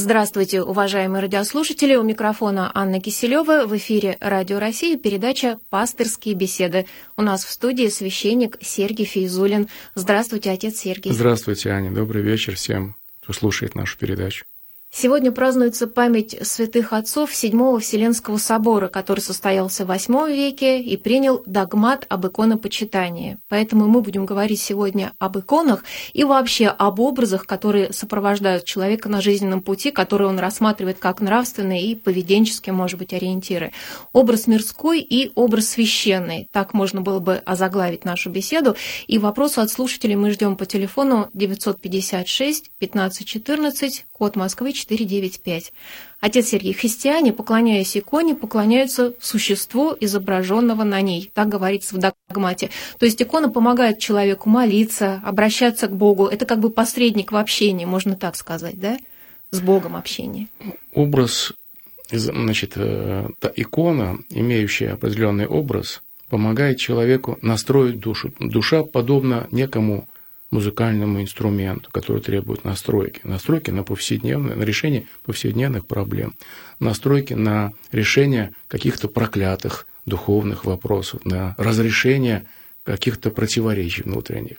Здравствуйте, уважаемые радиослушатели. У микрофона Анна Киселева. В эфире Радио России передача «Пастырские беседы». У нас в студии священник Сергей Фейзулин. Здравствуйте, отец Сергей. Здравствуйте, Аня. Добрый вечер всем, кто слушает нашу передачу. Сегодня празднуется память святых отцов Седьмого Вселенского собора, который состоялся в VIII веке и принял догмат об иконопочитании. Поэтому мы будем говорить сегодня об иконах и вообще об образах, которые сопровождают человека на жизненном пути, которые он рассматривает как нравственные и поведенческие, может быть, ориентиры. Образ мирской и образ священный. Так можно было бы озаглавить нашу беседу. И вопросы от слушателей мы ждем по телефону 956 1514 код Москвы 495. Отец Сергей, христиане, поклоняясь иконе, поклоняются существу, изображенного на ней. Так говорится в догмате. То есть икона помогает человеку молиться, обращаться к Богу. Это как бы посредник в общении, можно так сказать, да? С Богом общение. Образ, значит, э, та икона, имеющая определенный образ, помогает человеку настроить душу. Душа подобна некому музыкальному инструменту, который требует настройки. Настройки на повседневные, на решение повседневных проблем. Настройки на решение каких-то проклятых духовных вопросов, на разрешение каких-то противоречий внутренних.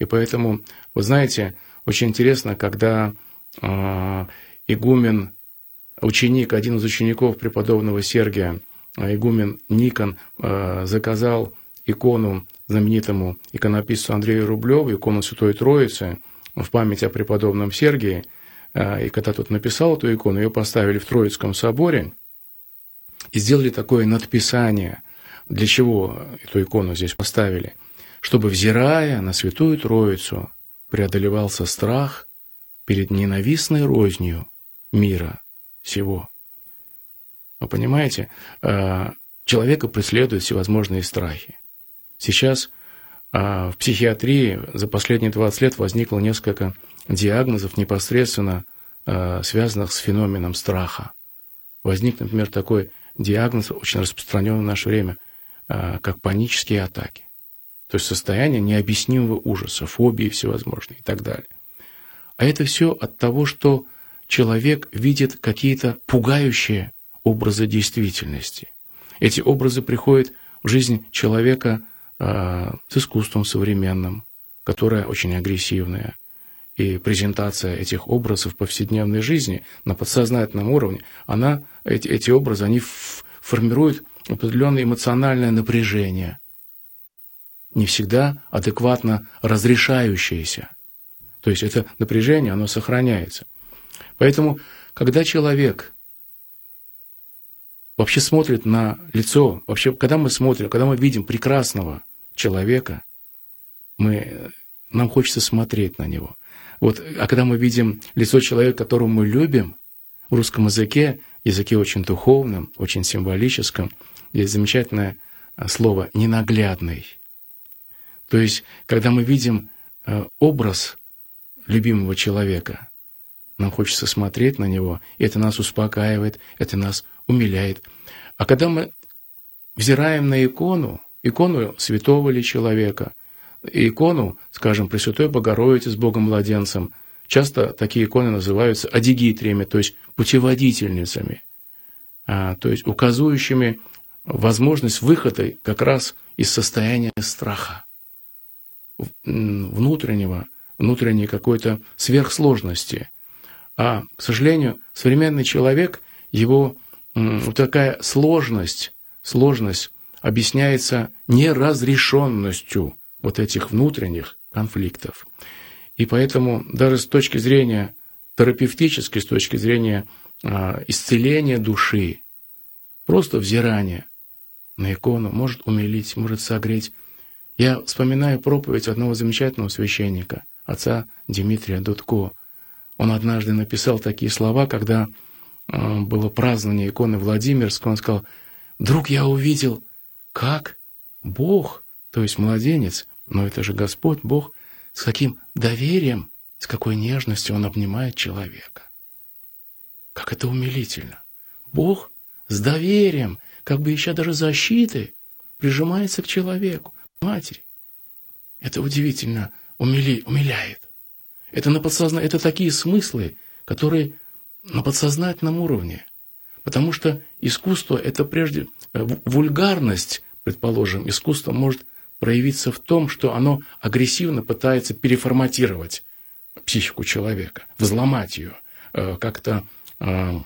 И поэтому, вы знаете, очень интересно, когда э, игумен, ученик, один из учеников преподобного Сергия, игумен Никон, э, заказал икону знаменитому иконописцу Андрею Рублеву, икону Святой Троицы, в память о преподобном Сергии. А, и когда тот написал эту икону, ее поставили в Троицком соборе и сделали такое надписание. Для чего эту икону здесь поставили? Чтобы, взирая на Святую Троицу, преодолевался страх перед ненавистной рознью мира всего. Вы понимаете, а, человека преследуют всевозможные страхи. Сейчас а, в психиатрии за последние 20 лет возникло несколько диагнозов, непосредственно а, связанных с феноменом страха. Возник, например, такой диагноз, очень распространенный в наше время, а, как панические атаки. То есть состояние необъяснимого ужаса, фобии всевозможные и так далее. А это все от того, что человек видит какие-то пугающие образы действительности. Эти образы приходят в жизнь человека – с искусством современным, которое очень агрессивное. И презентация этих образов в повседневной жизни на подсознательном уровне, она, эти, эти образы, они формируют определенное эмоциональное напряжение, не всегда адекватно разрешающееся. То есть это напряжение, оно сохраняется. Поэтому, когда человек вообще смотрит на лицо, вообще, когда мы смотрим, когда мы видим прекрасного человека, мы, нам хочется смотреть на него. Вот, а когда мы видим лицо человека, которого мы любим, в русском языке, языке очень духовном, очень символическом, есть замечательное а, слово «ненаглядный». То есть, когда мы видим а, образ любимого человека, нам хочется смотреть на него, и это нас успокаивает, это нас умиляет. А когда мы взираем на икону, икону святого ли человека, икону, скажем, Пресвятой Богородицы с Богом-младенцем. Часто такие иконы называются адигитриями, то есть путеводительницами, а, то есть указывающими возможность выхода как раз из состояния страха, внутреннего, внутренней какой-то сверхсложности. А, к сожалению, современный человек, его вот такая сложность, сложность объясняется неразрешенностью вот этих внутренних конфликтов. И поэтому даже с точки зрения терапевтической, с точки зрения э, исцеления души, просто взирание на икону может умилить, может согреть. Я вспоминаю проповедь одного замечательного священника, отца Дмитрия Дудко. Он однажды написал такие слова, когда было празднование иконы Владимирской, он сказал, «Вдруг я увидел как Бог, то есть младенец, но это же Господь, Бог, с каким доверием, с какой нежностью Он обнимает человека. Как это умилительно. Бог с доверием, как бы ища даже защиты, прижимается к человеку, матери. Это удивительно умили, умиляет. Это на подсознание, это такие смыслы, которые на подсознательном уровне. Потому что искусство – это прежде э, вульгарность, предположим, искусство может проявиться в том, что оно агрессивно пытается переформатировать психику человека, взломать ее, э, как-то э,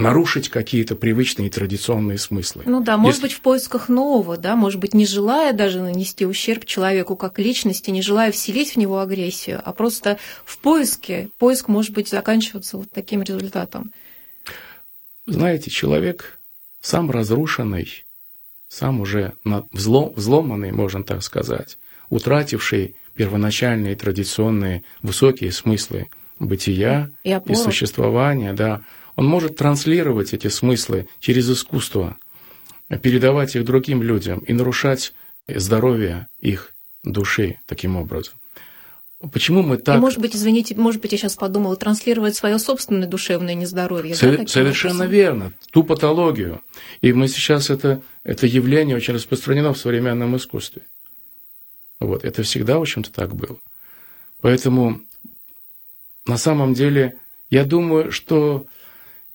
нарушить какие-то привычные традиционные смыслы. Ну да, может Если... быть, в поисках нового, да, может быть, не желая даже нанести ущерб человеку как личности, не желая вселить в него агрессию, а просто в поиске, поиск может быть заканчиваться вот таким результатом. Знаете, человек сам разрушенный, сам уже взлом, взломанный, можно так сказать, утративший первоначальные традиционные высокие смыслы бытия и, и существования, да, он может транслировать эти смыслы через искусство, передавать их другим людям и нарушать здоровье их души таким образом. Почему мы так... И, может быть, извините, может быть, я сейчас подумала, транслировать свое собственное душевное нездоровье. Со- да, совершенно образом? верно. Ту патологию. И мы сейчас это, это явление очень распространено в современном искусстве. Вот. Это всегда, в общем-то, так было. Поэтому на самом деле я думаю, что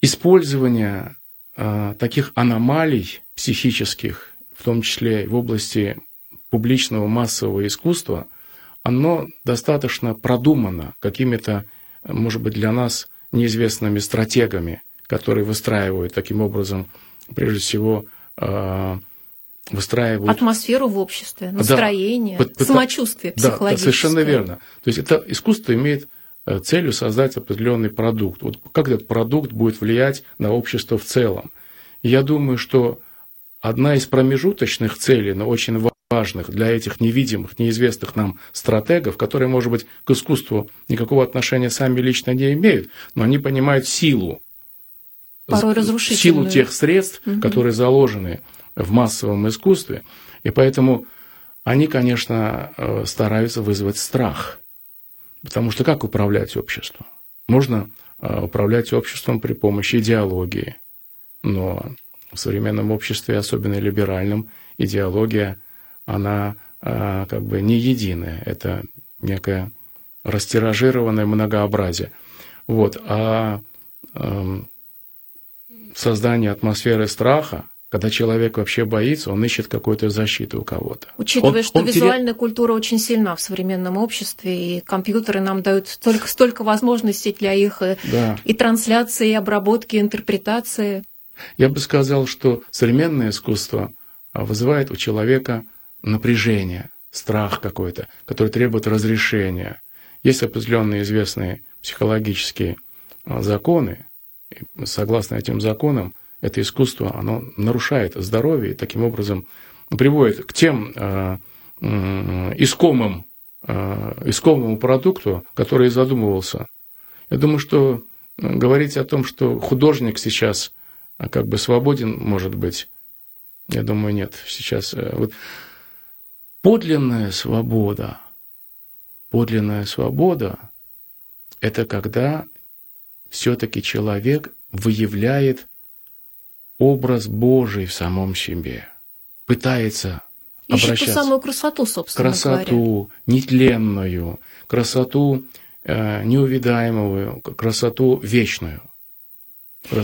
использование э, таких аномалий психических, в том числе в области публичного массового искусства, оно достаточно продумано какими-то, может быть, для нас неизвестными стратегами, которые выстраивают таким образом, прежде всего, э, выстраивают... Атмосферу в обществе, настроение, да, самочувствие психологическое. Да, совершенно верно. То есть это искусство имеет целью создать определенный продукт. Вот как этот продукт будет влиять на общество в целом. И я думаю, что одна из промежуточных целей, но очень важных для этих невидимых, неизвестных нам стратегов, которые, может быть, к искусству никакого отношения сами лично не имеют, но они понимают силу, Порой силу тех средств, угу. которые заложены в массовом искусстве, и поэтому они, конечно, э, стараются вызвать страх – Потому что как управлять обществом? Можно а, управлять обществом при помощи идеологии, но в современном обществе, особенно либеральном, идеология, она а, как бы не единая. Это некое растиражированное многообразие. Вот. А создание атмосферы страха, когда человек вообще боится, он ищет какую-то защиту у кого-то. Учитывая, он, что он визуальная теря... культура очень сильна в современном обществе, и компьютеры нам дают столько, столько возможностей для их э, да. и трансляции, и обработки, и интерпретации. Я бы сказал, что современное искусство а, вызывает у человека напряжение, страх какой-то, который требует разрешения. Есть определенные известные психологические а, законы, и согласно этим законам, это искусство, оно нарушает здоровье и таким образом приводит к тем э, э, искомым, э, искомому продукту, который задумывался. Я думаю, что говорить о том, что художник сейчас как бы свободен, может быть, я думаю, нет. Сейчас вот подлинная свобода, подлинная свобода – это когда все-таки человек выявляет образ Божий в самом себе, пытается Ищет обращаться... ту самую красоту, собственно Красоту говоря. нетленную, красоту э, неувидаемую, красоту вечную –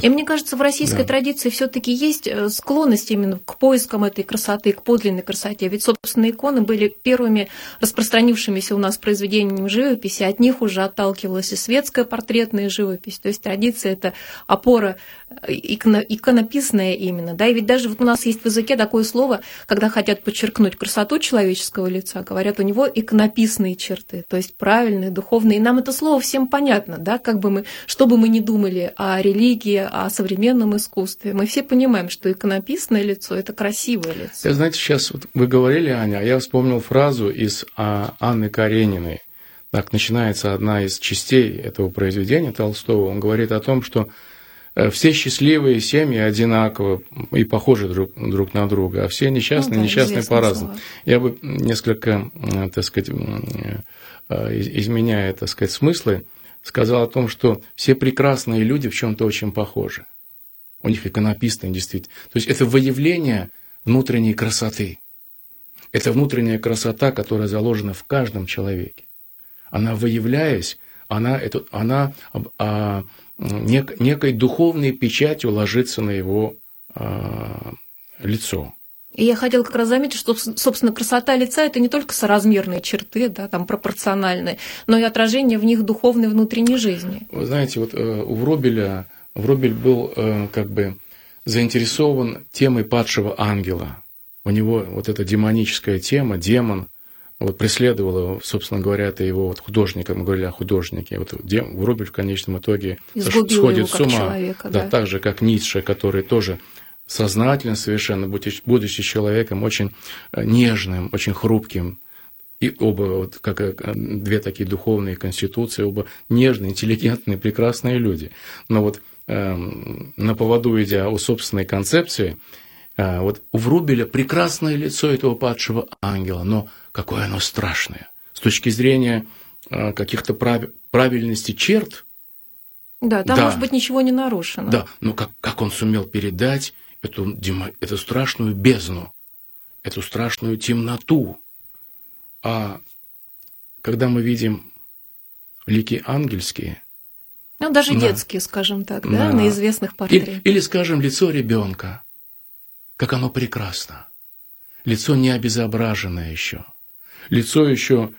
и мне кажется, в российской да. традиции все-таки есть э, склонность именно к поискам этой красоты, к подлинной красоте. Ведь, собственно, иконы были первыми распространившимися у нас произведениями живописи. От них уже отталкивалась и светская портретная живопись. То есть традиция – это опора э, иконописная именно. Да? И ведь даже вот у нас есть в языке такое слово, когда хотят подчеркнуть красоту человеческого лица, говорят, у него иконописные черты, то есть правильные, духовные. И нам это слово всем понятно, да? как бы мы, что бы мы ни думали о религии, книги о современном искусстве. Мы все понимаем, что иконописное лицо – это красивое лицо. Я, знаете, сейчас вот вы говорили, Аня, а я вспомнил фразу из а, Анны Карениной. Так начинается одна из частей этого произведения Толстого. Он говорит о том, что э, все счастливые семьи одинаковы и похожи друг, друг на друга, а все несчастные, ну, да, несчастные по-разному. Я бы несколько, так сказать, э, изменяя, так сказать, смыслы, сказал о том, что все прекрасные люди в чем-то очень похожи. У них иконописные действительно. То есть это выявление внутренней красоты. Это внутренняя красота, которая заложена в каждом человеке. Она выявляясь, она, это, она а, нек, некой духовной печатью ложится на его э, лицо. И я хотела как раз заметить, что, собственно, красота лица – это не только соразмерные черты, да, там пропорциональные, но и отражение в них духовной внутренней жизни. Вы знаете, вот э, у Вробеля, Вробель был э, как бы заинтересован темой падшего ангела. У него вот эта демоническая тема, демон, вот преследовал его, собственно говоря, это его вот художника, мы говорили о художнике. Вот Вробель в конечном итоге Изгубил сходит с ума. Человека, да, да, так же, как Ницше, который тоже сознательно совершенно, будучи человеком очень э, нежным, очень хрупким, и оба, вот, как э, две такие духовные конституции, оба нежные, интеллигентные, прекрасные люди. Но вот э, на поводу идя у собственной концепции, э, вот у Врубеля прекрасное лицо этого падшего ангела, но какое оно страшное. С точки зрения э, каких-то прав... правильности черт, да, там, да, может быть, ничего не нарушено. Да, но как, как он сумел передать эту, эту страшную бездну, эту страшную темноту. А когда мы видим лики ангельские, ну, даже на, детские, скажем так, на, да, на известных портретах. Или, или, скажем, лицо ребенка, как оно прекрасно. Лицо не обезображенное еще. Лицо еще,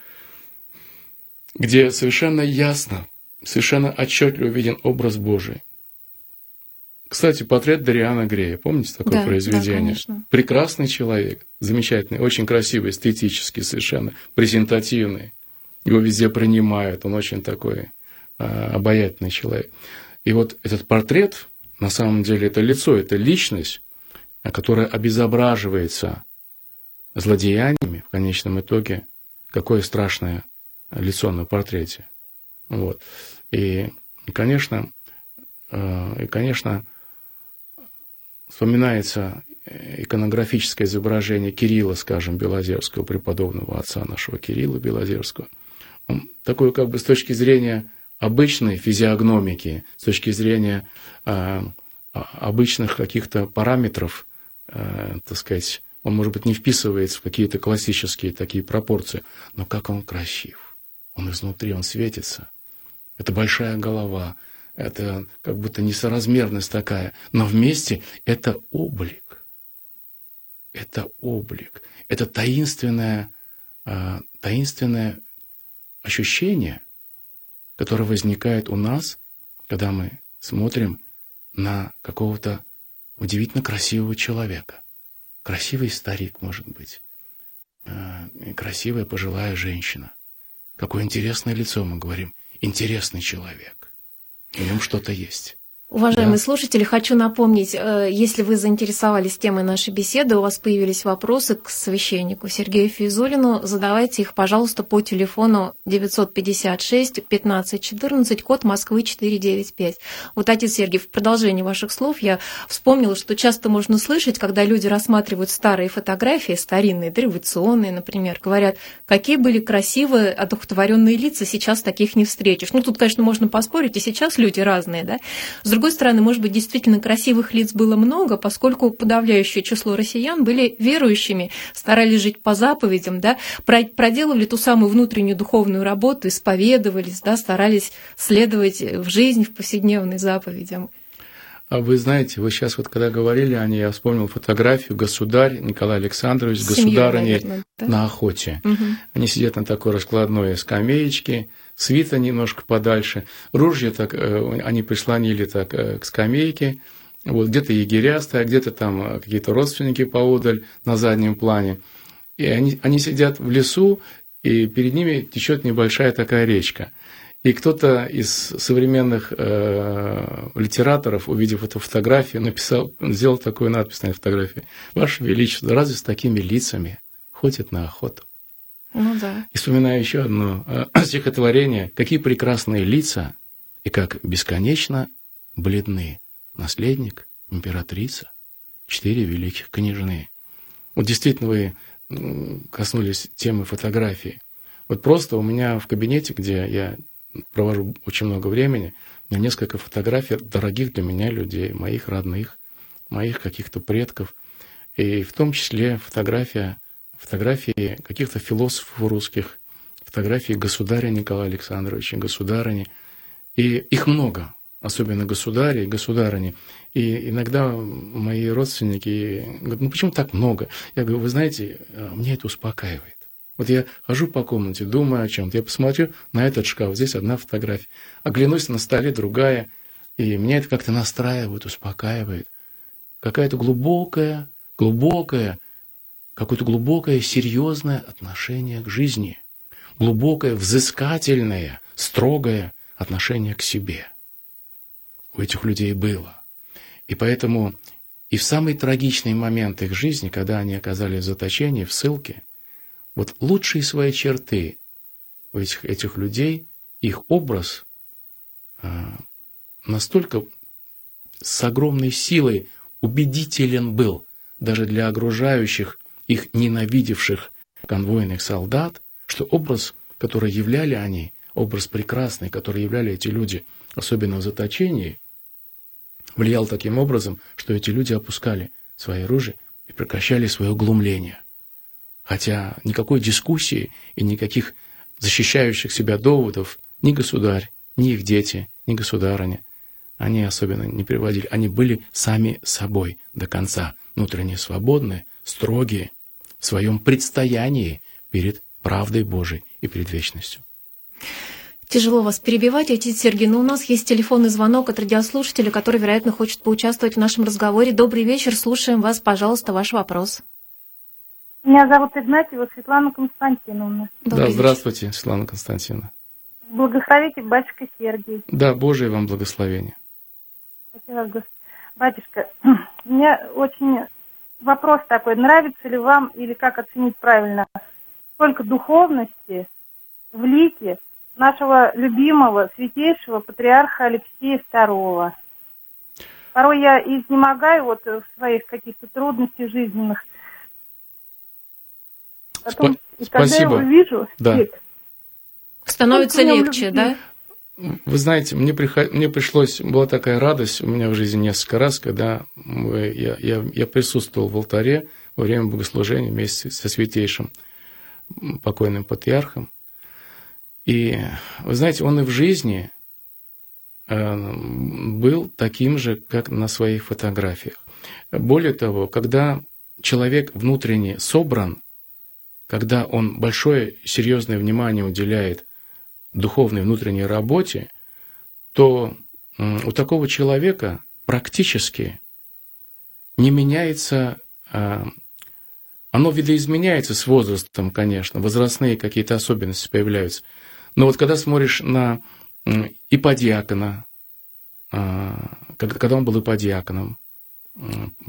где совершенно ясно, совершенно отчетливо виден образ Божий. Кстати, портрет Дариана Грея, помните такое да, произведение? Да, Прекрасный человек, замечательный, очень красивый, эстетически совершенно, презентативный. Его везде принимают, он очень такой а, обаятельный человек. И вот этот портрет, на самом деле, это лицо, это личность, которая обезображивается злодеяниями в конечном итоге. Какое страшное лицо на портрете. Вот. И, конечно, э, и, конечно, Вспоминается э, иконографическое изображение Кирилла, скажем, Белозерского, преподобного отца нашего Кирилла Белозерского. Он такой как бы с точки зрения обычной физиогномики, с точки зрения э, обычных каких-то параметров, э, так сказать, он, может быть, не вписывается в какие-то классические такие пропорции, но как он красив. Он изнутри, он светится. Это большая голова, это как будто несоразмерность такая, но вместе это облик. Это облик. Это таинственное, э, таинственное ощущение, которое возникает у нас, когда мы смотрим на какого-то удивительно красивого человека. Красивый старик, может быть. Э, красивая пожилая женщина. Какое интересное лицо, мы говорим. Интересный человек. В нем что-то есть. Уважаемые да. слушатели, хочу напомнить, э, если вы заинтересовались темой нашей беседы, у вас появились вопросы к священнику Сергею Физулину, задавайте их, пожалуйста, по телефону 956 15 14, код Москвы 495. Вот, отец Сергей, в продолжении ваших слов я вспомнила, что часто можно слышать, когда люди рассматривают старые фотографии, старинные, дореволюционные, например, говорят, какие были красивые, одухотворенные лица, сейчас таких не встретишь. Ну, тут, конечно, можно поспорить, и сейчас люди разные, да. С другой стороны, может быть, действительно красивых лиц было много, поскольку подавляющее число россиян были верующими, старались жить по заповедям, да, проделывали ту самую внутреннюю духовную работу, исповедовались, да, старались следовать в жизнь, в повседневной заповедям. А вы знаете, вы сейчас вот когда говорили о ней, я вспомнил фотографию государь Николай Александрович с государыней да? на охоте. Угу. Они сидят на такой раскладной скамеечке, свита немножко подальше, ружья так, э, они прислонили так э, к скамейке, вот где-то егеря стоят, где-то там э, какие-то родственники поодаль на заднем плане. И они, они сидят в лесу, и перед ними течет небольшая такая речка. И кто-то из современных э, литераторов, увидев эту фотографию, написал, сделал такую надпись на этой фотографии. Ваше Величество, разве с такими лицами ходят на охоту? Ну да. И вспоминаю еще одно э, стихотворение. Какие прекрасные лица и как бесконечно бледны наследник, императрица, четыре великих княжны. Вот действительно вы коснулись темы фотографии. Вот просто у меня в кабинете, где я провожу очень много времени, меня несколько фотографий дорогих для меня людей, моих родных, моих каких-то предков. И в том числе фотография фотографии каких-то философов русских, фотографии государя Николая Александровича, государыни. И их много. особенно государи и государыни. И иногда мои родственники говорят, ну почему так много? Я говорю, вы знаете, а, мне это успокаивает. Вот я хожу по комнате, думаю о чем-то, я посмотрю на этот шкаф, здесь одна фотография, оглянусь на столе другая, и меня это как-то настраивает, успокаивает. Какая-то глубокая, глубокая, какое-то глубокое, серьезное отношение к жизни. Глубокое, взыскательное, строгое отношение к себе. У этих людей было. И поэтому и в самый трагичный момент их жизни, когда они оказались в заточении, в ссылке, вот лучшие свои черты у этих, этих людей, их образ а, настолько с огромной силой убедителен был даже для окружающих их ненавидевших конвойных солдат, что образ, который являли они, образ прекрасный, который являли эти люди, особенно в заточении, влиял таким образом, что эти люди опускали свои оружие и прекращали свое глумление. Хотя никакой дискуссии и никаких защищающих себя доводов ни государь, ни их дети, ни государыня, они особенно не приводили. Они были сами собой до конца, внутренне свободные, строгие в своем предстоянии перед правдой Божией и перед вечностью. Тяжело вас перебивать, отец Сергей, но у нас есть телефонный звонок от радиослушателя, который, вероятно, хочет поучаствовать в нашем разговоре. Добрый вечер, слушаем вас, пожалуйста, ваш вопрос. Меня зовут Игнатьева Светлана Константиновна. Добрый да, здравствуйте, вечер. Светлана Константиновна. Благословите, батюшка Сергей. Да, Божие вам благословение. Спасибо, батюшка. У меня очень вопрос такой, нравится ли вам или как оценить правильно, сколько духовности в лике нашего любимого святейшего патриарха Алексея II. Порой я изнемогаю вот в своих каких-то трудностях жизненных. Потом, Сп- когда спасибо. я его вижу, да. Свет, становится легче, да? Вы знаете, мне, приход... мне пришлось, была такая радость у меня в жизни несколько раз, когда мы, я, я, я присутствовал в алтаре во время богослужения вместе со святейшим покойным патриархом. И, вы знаете, он и в жизни э, был таким же, как на своих фотографиях. Более того, когда человек внутренне собран, когда он большое серьезное внимание уделяет духовной внутренней работе, то у такого человека практически не меняется, а, оно видоизменяется с возрастом, конечно, возрастные какие-то особенности появляются – но вот когда смотришь на иподиакона, а, когда он был иподиаконом,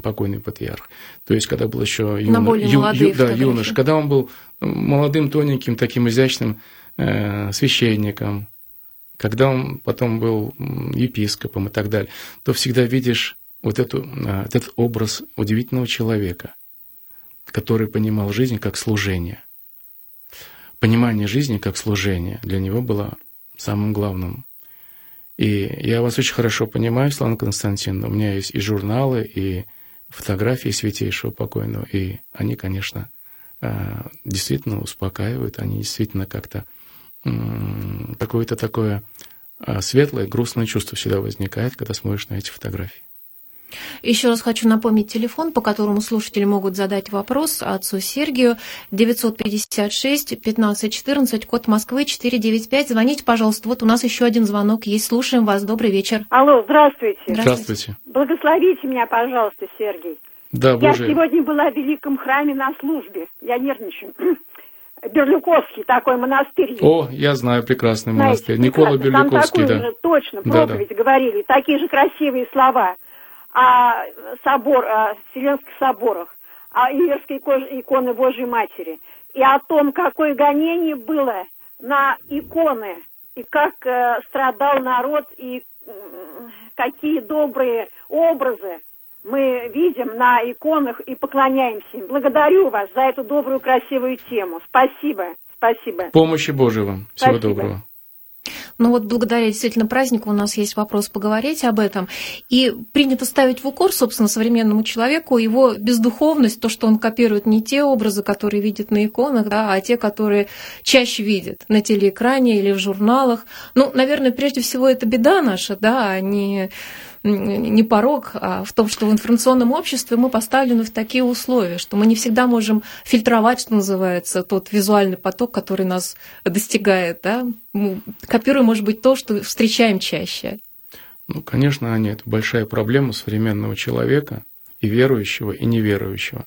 покойный патриарх. То есть, когда был еще юно, ю, ю, да, юнош, когда он был молодым, тоненьким, таким изящным э, священником, когда он потом был епископом и так далее, то всегда видишь вот эту, а, этот образ удивительного человека, который понимал жизнь как служение. Понимание жизни как служение для него было самым главным. И я вас очень хорошо понимаю, Слава Константин. У меня есть и журналы, и фотографии святейшего покойного, и они, конечно, э, действительно успокаивают, они действительно как-то какое-то такое э, светлое, грустное чувство всегда возникает, когда смотришь на эти фотографии. Еще раз хочу напомнить телефон, по которому слушатели могут задать вопрос отцу Сергию. 956 1514, код Москвы 495. Звоните, пожалуйста. Вот у нас еще один звонок есть. Слушаем вас. Добрый вечер. Алло, здравствуйте. Здравствуйте. Благословите меня, пожалуйста, Сергей. Да, Боже. Я сегодня была в Великом храме на службе. Я нервничаю. Берлюковский такой монастырь. О, я знаю прекрасный монастырь. Знаете, Никола Берлюковский, Там да. Же, точно, проповедь да, да. говорили, такие же красивые слова о собор, о Вселенских соборах, о Иверской иконы Божьей Матери, и о том, какое гонение было на иконы, и как э, страдал народ, и э, какие добрые образы мы видим на иконах и поклоняемся им. Благодарю вас за эту добрую, красивую тему. Спасибо, спасибо. Помощи Божьей вам. Всего спасибо. доброго. Ну вот благодаря действительно празднику у нас есть вопрос поговорить об этом. И принято ставить в укор, собственно, современному человеку его бездуховность, то, что он копирует не те образы, которые видит на иконах, да, а те, которые чаще видит на телеэкране или в журналах. Ну, наверное, прежде всего это беда наша, да, а не не порог, а в том, что в информационном обществе мы поставлены в такие условия, что мы не всегда можем фильтровать, что называется, тот визуальный поток, который нас достигает. Да? Мы копируем, может быть, то, что встречаем чаще. Ну, конечно, Аня, это большая проблема современного человека, и верующего, и неверующего.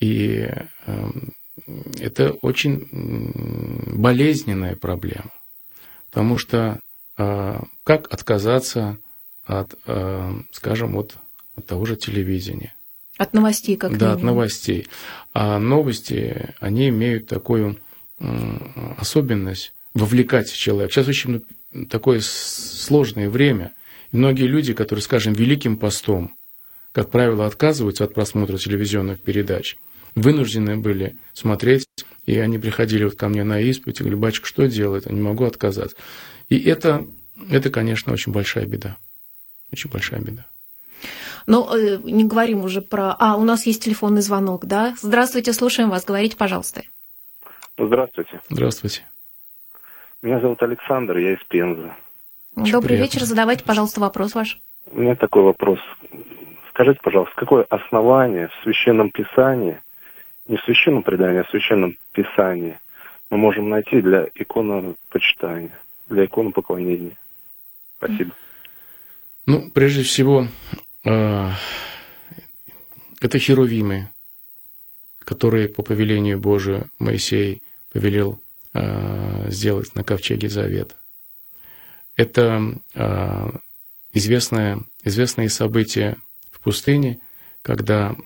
И э, это очень болезненная проблема, потому что э, как отказаться от, э, скажем, вот от того же телевидения. От новостей, как Да, от новостей. А новости, они имеют такую особенность вовлекать человека. Сейчас очень такое сложное время. И многие люди, которые, скажем, великим постом, как правило, отказываются от просмотра телевизионных передач, вынуждены были смотреть, и они приходили вот ко мне на исповедь и говорили, батюшка, что делать, я не могу отказаться. И это, это, конечно, очень большая беда. Очень большая беда. Но э, не говорим уже про... А, у нас есть телефонный звонок, да? Здравствуйте, слушаем вас. Говорите, пожалуйста. Здравствуйте. Здравствуйте. Меня зовут Александр, я из Пензы. Очень Добрый приятно. вечер. Задавайте, пожалуйста, вопрос ваш. У меня такой вопрос. Скажите, пожалуйста, какое основание в Священном Писании, не в Священном предании, а в Священном Писании мы можем найти для иконопочитания, для иконопоклонения? Спасибо. Mm. Ну, прежде всего, э, это херувимы, которые по повелению Божию Моисей повелел э, сделать на ковчеге Завета. Это э, известное, известные события в пустыне, когда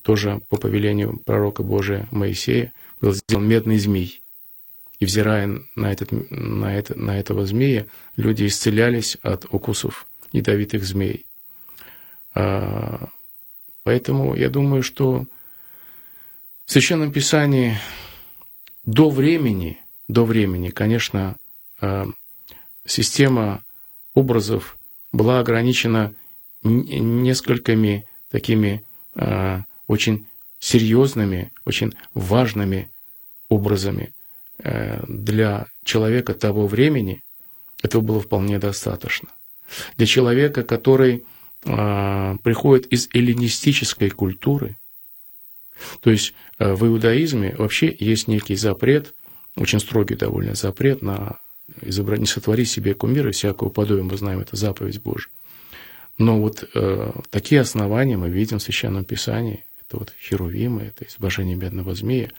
тоже по повелению пророка Божия Моисея был сделан медный змей. И взирая на, этот, на, это, на этого змея, люди исцелялись от укусов ядовитых змей. А, поэтому я думаю, что в Священном Писании до времени, до времени, конечно, а, система образов была ограничена несколькими такими а, очень серьезными, очень важными образами. Для человека того времени этого было вполне достаточно для человека, который э, приходит из эллинистической культуры. То есть э, в иудаизме вообще есть некий запрет, очень строгий довольно запрет на изобрать, не сотвори себе кумира всякого подобия, мы знаем, это заповедь Божья. Но вот э, такие основания мы видим в Священном Писании. Это вот херувимы, это изображение бедного змея.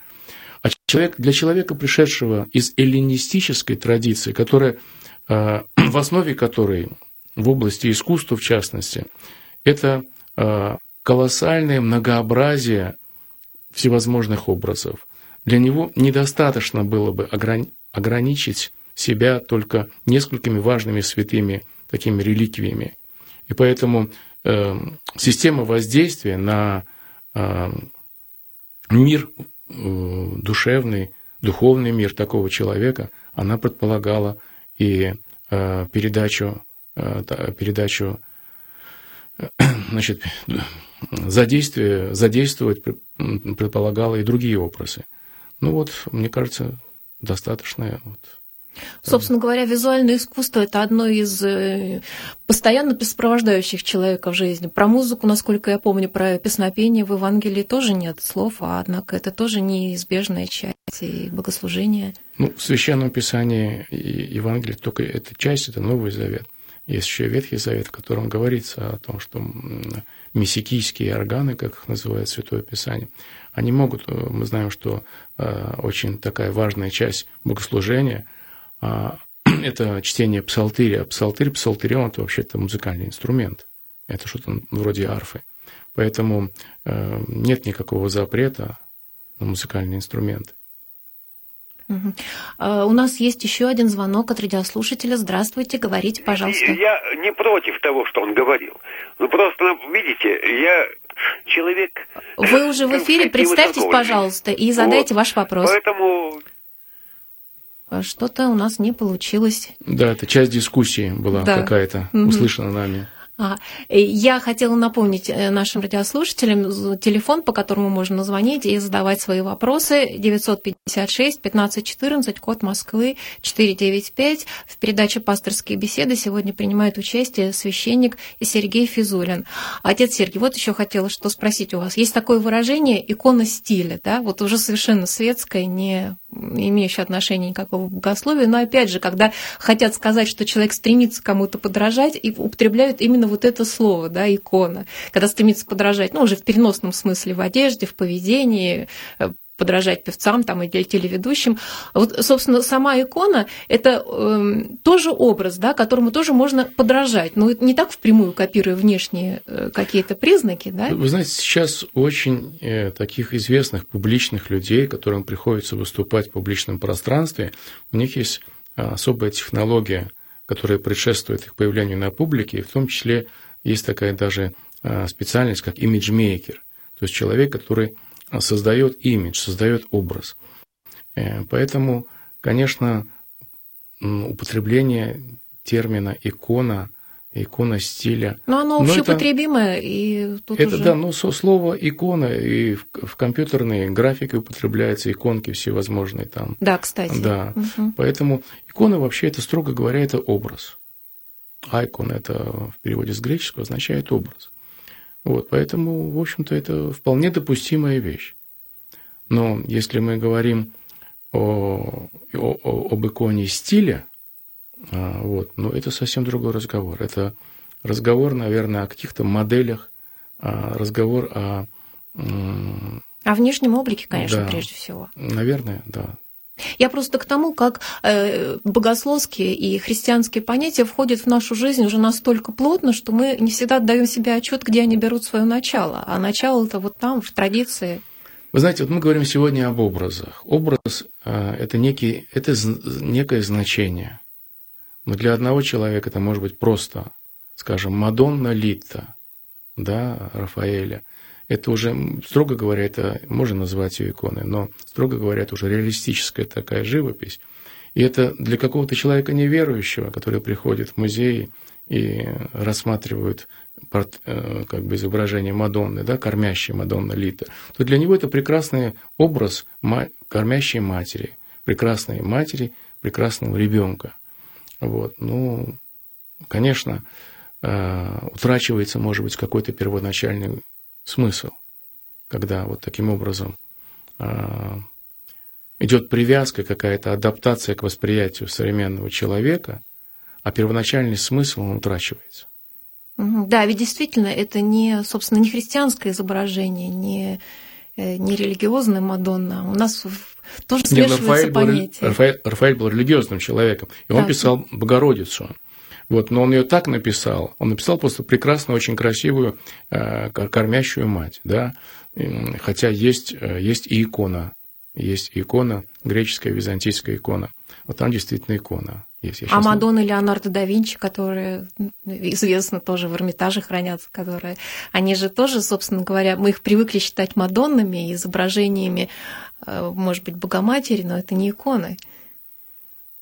А человек, для человека, пришедшего из эллинистической традиции, которая, э, в основе которой в области искусства, в частности, это а, колоссальное многообразие всевозможных образов. Для него недостаточно было бы ограничить себя только несколькими важными святыми такими реликвиями. И поэтому э, система воздействия на э, мир э, душевный, духовный мир такого человека, она предполагала и э, передачу передачу, э, значит, задействие, задействовать предполагало и другие образы. Ну вот, мне кажется, достаточно вот, Собственно говоря, визуальное искусство – это одно из э, постоянно сопровождающих человека в жизни. Про музыку, насколько я помню, про песнопение в Евангелии тоже нет слов, а однако это тоже неизбежная часть и богослужения. Ну, в Священном Писании Евангелие только эта часть, это Новый Завет – есть еще Ветхий Завет, в котором говорится о том, что мессикийские органы, как их называет Святое Писание, они могут, э, мы знаем, что э, очень такая важная часть богослужения а, – это чтение псалтыря. Псалтырь, псалтырион – это вообще-то музыкальный инструмент. Это что-то вроде арфы. Поэтому э, нет никакого запрета на музыкальные инструменты. Угу. У нас есть еще один звонок от радиослушателя. Здравствуйте, говорите, пожалуйста. Я не против того, что он говорил. Ну просто, видите, я человек... Вы уже в эфире, представьтесь, пожалуйста, и задайте вот. ваш вопрос. Поэтому что-то у нас не получилось. Да, это часть дискуссии была да. какая-то, услышана нами. А, я хотела напомнить э, нашим радиослушателям телефон, по которому можно звонить и задавать свои вопросы. 956 1514, код Москвы 495. В передаче «Пасторские беседы» сегодня принимает участие священник Сергей Физулин. Отец Сергей, вот еще хотела что спросить у вас. Есть такое выражение «икона стиля», да? Вот уже совершенно светское, не имеющее отношения никакого к богословию, но опять же, когда хотят сказать, что человек стремится кому-то подражать, и употребляют именно вот это слово, да, икона, когда стремится подражать, ну, уже в переносном смысле, в одежде, в поведении, э, подражать певцам там, или телеведущим. Вот, собственно, сама икона – это э, тоже образ, да, которому тоже можно подражать. Но не так впрямую копируя внешние э, какие-то признаки. Да? Вы знаете, сейчас очень э, таких известных публичных людей, которым приходится выступать в публичном пространстве, у них есть э, особая технология, которая предшествует их появлению на публике, и в том числе есть такая даже э, специальность, как имиджмейкер, то есть человек, который создает имидж, создает образ. Э, поэтому, конечно, употребление термина икона, икона стиля. Но оно общеупотребимое, это, и тут Это, уже... да, ну, слово икона, и в, в компьютерной графике употребляются иконки всевозможные там. Да, кстати. Да, угу. поэтому икона вообще, это, строго говоря, это образ. Айкон, это в переводе с греческого означает образ. Вот, поэтому, в общем-то, это вполне допустимая вещь. Но если мы говорим о, о, об иконе стиля, вот, ну, это совсем другой разговор. Это разговор, наверное, о каких-то моделях, а, разговор о... О внешнем облике, конечно, да, прежде всего. Наверное, да. Я просто к тому, как э, богословские и христианские понятия входят в нашу жизнь уже настолько плотно, что мы не всегда отдаем себе отчет, где они берут свое начало. А начало это вот там, в традиции. Вы знаете, вот мы говорим сегодня об образах. Образ э, это, некий, это некое значение. Но для одного человека это может быть просто, скажем, Мадонна Лита, да, Рафаэля – это уже, строго говоря, это можно назвать ее иконой, но, строго говоря, это уже реалистическая такая живопись. И это для какого-то человека неверующего, который приходит в музей и рассматривает э, как бы изображение Мадонны, да, кормящей Мадонна Лита, то для него это прекрасный образ кормящей матери, прекрасной матери, прекрасного ребенка. Вот. Ну, конечно, э, утрачивается, может быть, какой-то первоначальный смысл, когда вот таким образом а, идет привязка, какая-то адаптация к восприятию современного человека, а первоначальный смысл он утрачивается. Да, ведь действительно это не, собственно, не христианское изображение, не, э, не религиозная Мадонна. У нас тоже смешиваются Рафаэль понятия. Был, Рафаэль, Рафаэль был религиозным человеком, и он да. писал Богородицу. Вот, но он ее так написал, он написал просто прекрасную, очень красивую э, кормящую мать, да, хотя есть, э, есть и икона, есть икона, греческая, византийская икона. Вот там действительно икона есть. А Мадонна и Леонардо да Винчи, которые известно тоже в Эрмитаже хранятся, которые, они же тоже, собственно говоря, мы их привыкли считать Мадоннами, изображениями, э, может быть, Богоматери, но это не иконы.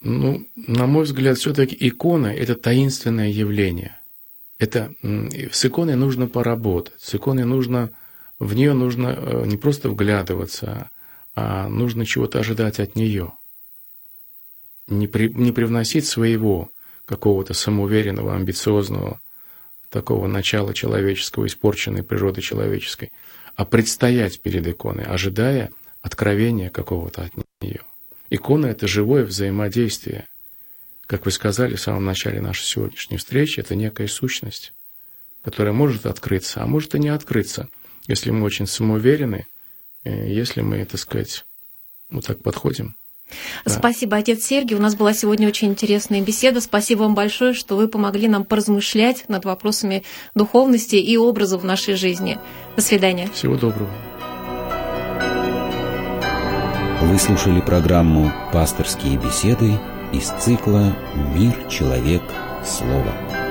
Ну, на мой взгляд, все-таки икона – это таинственное явление. Это, с иконой нужно поработать, с иконой нужно, в нее нужно э, не просто вглядываться, а нужно чего-то ожидать от нее. Не, при, не привносить своего какого-то самоуверенного, амбициозного, такого начала человеческого, испорченной природы человеческой, а предстоять перед иконой, ожидая откровения какого-то от нее. Икона – это живое взаимодействие. Как вы сказали в самом начале нашей сегодняшней встречи, это некая сущность, которая может открыться, а может и не открыться, если мы очень самоуверены, э, если мы, так сказать, вот так подходим. Да. Спасибо, отец Сергий. У нас была сегодня очень интересная беседа. Спасибо вам большое, что вы помогли нам поразмышлять над вопросами духовности и образа в нашей жизни. До свидания. Всего доброго. Вы слушали программу «Пасторские беседы» из цикла «Мир, человек, слово».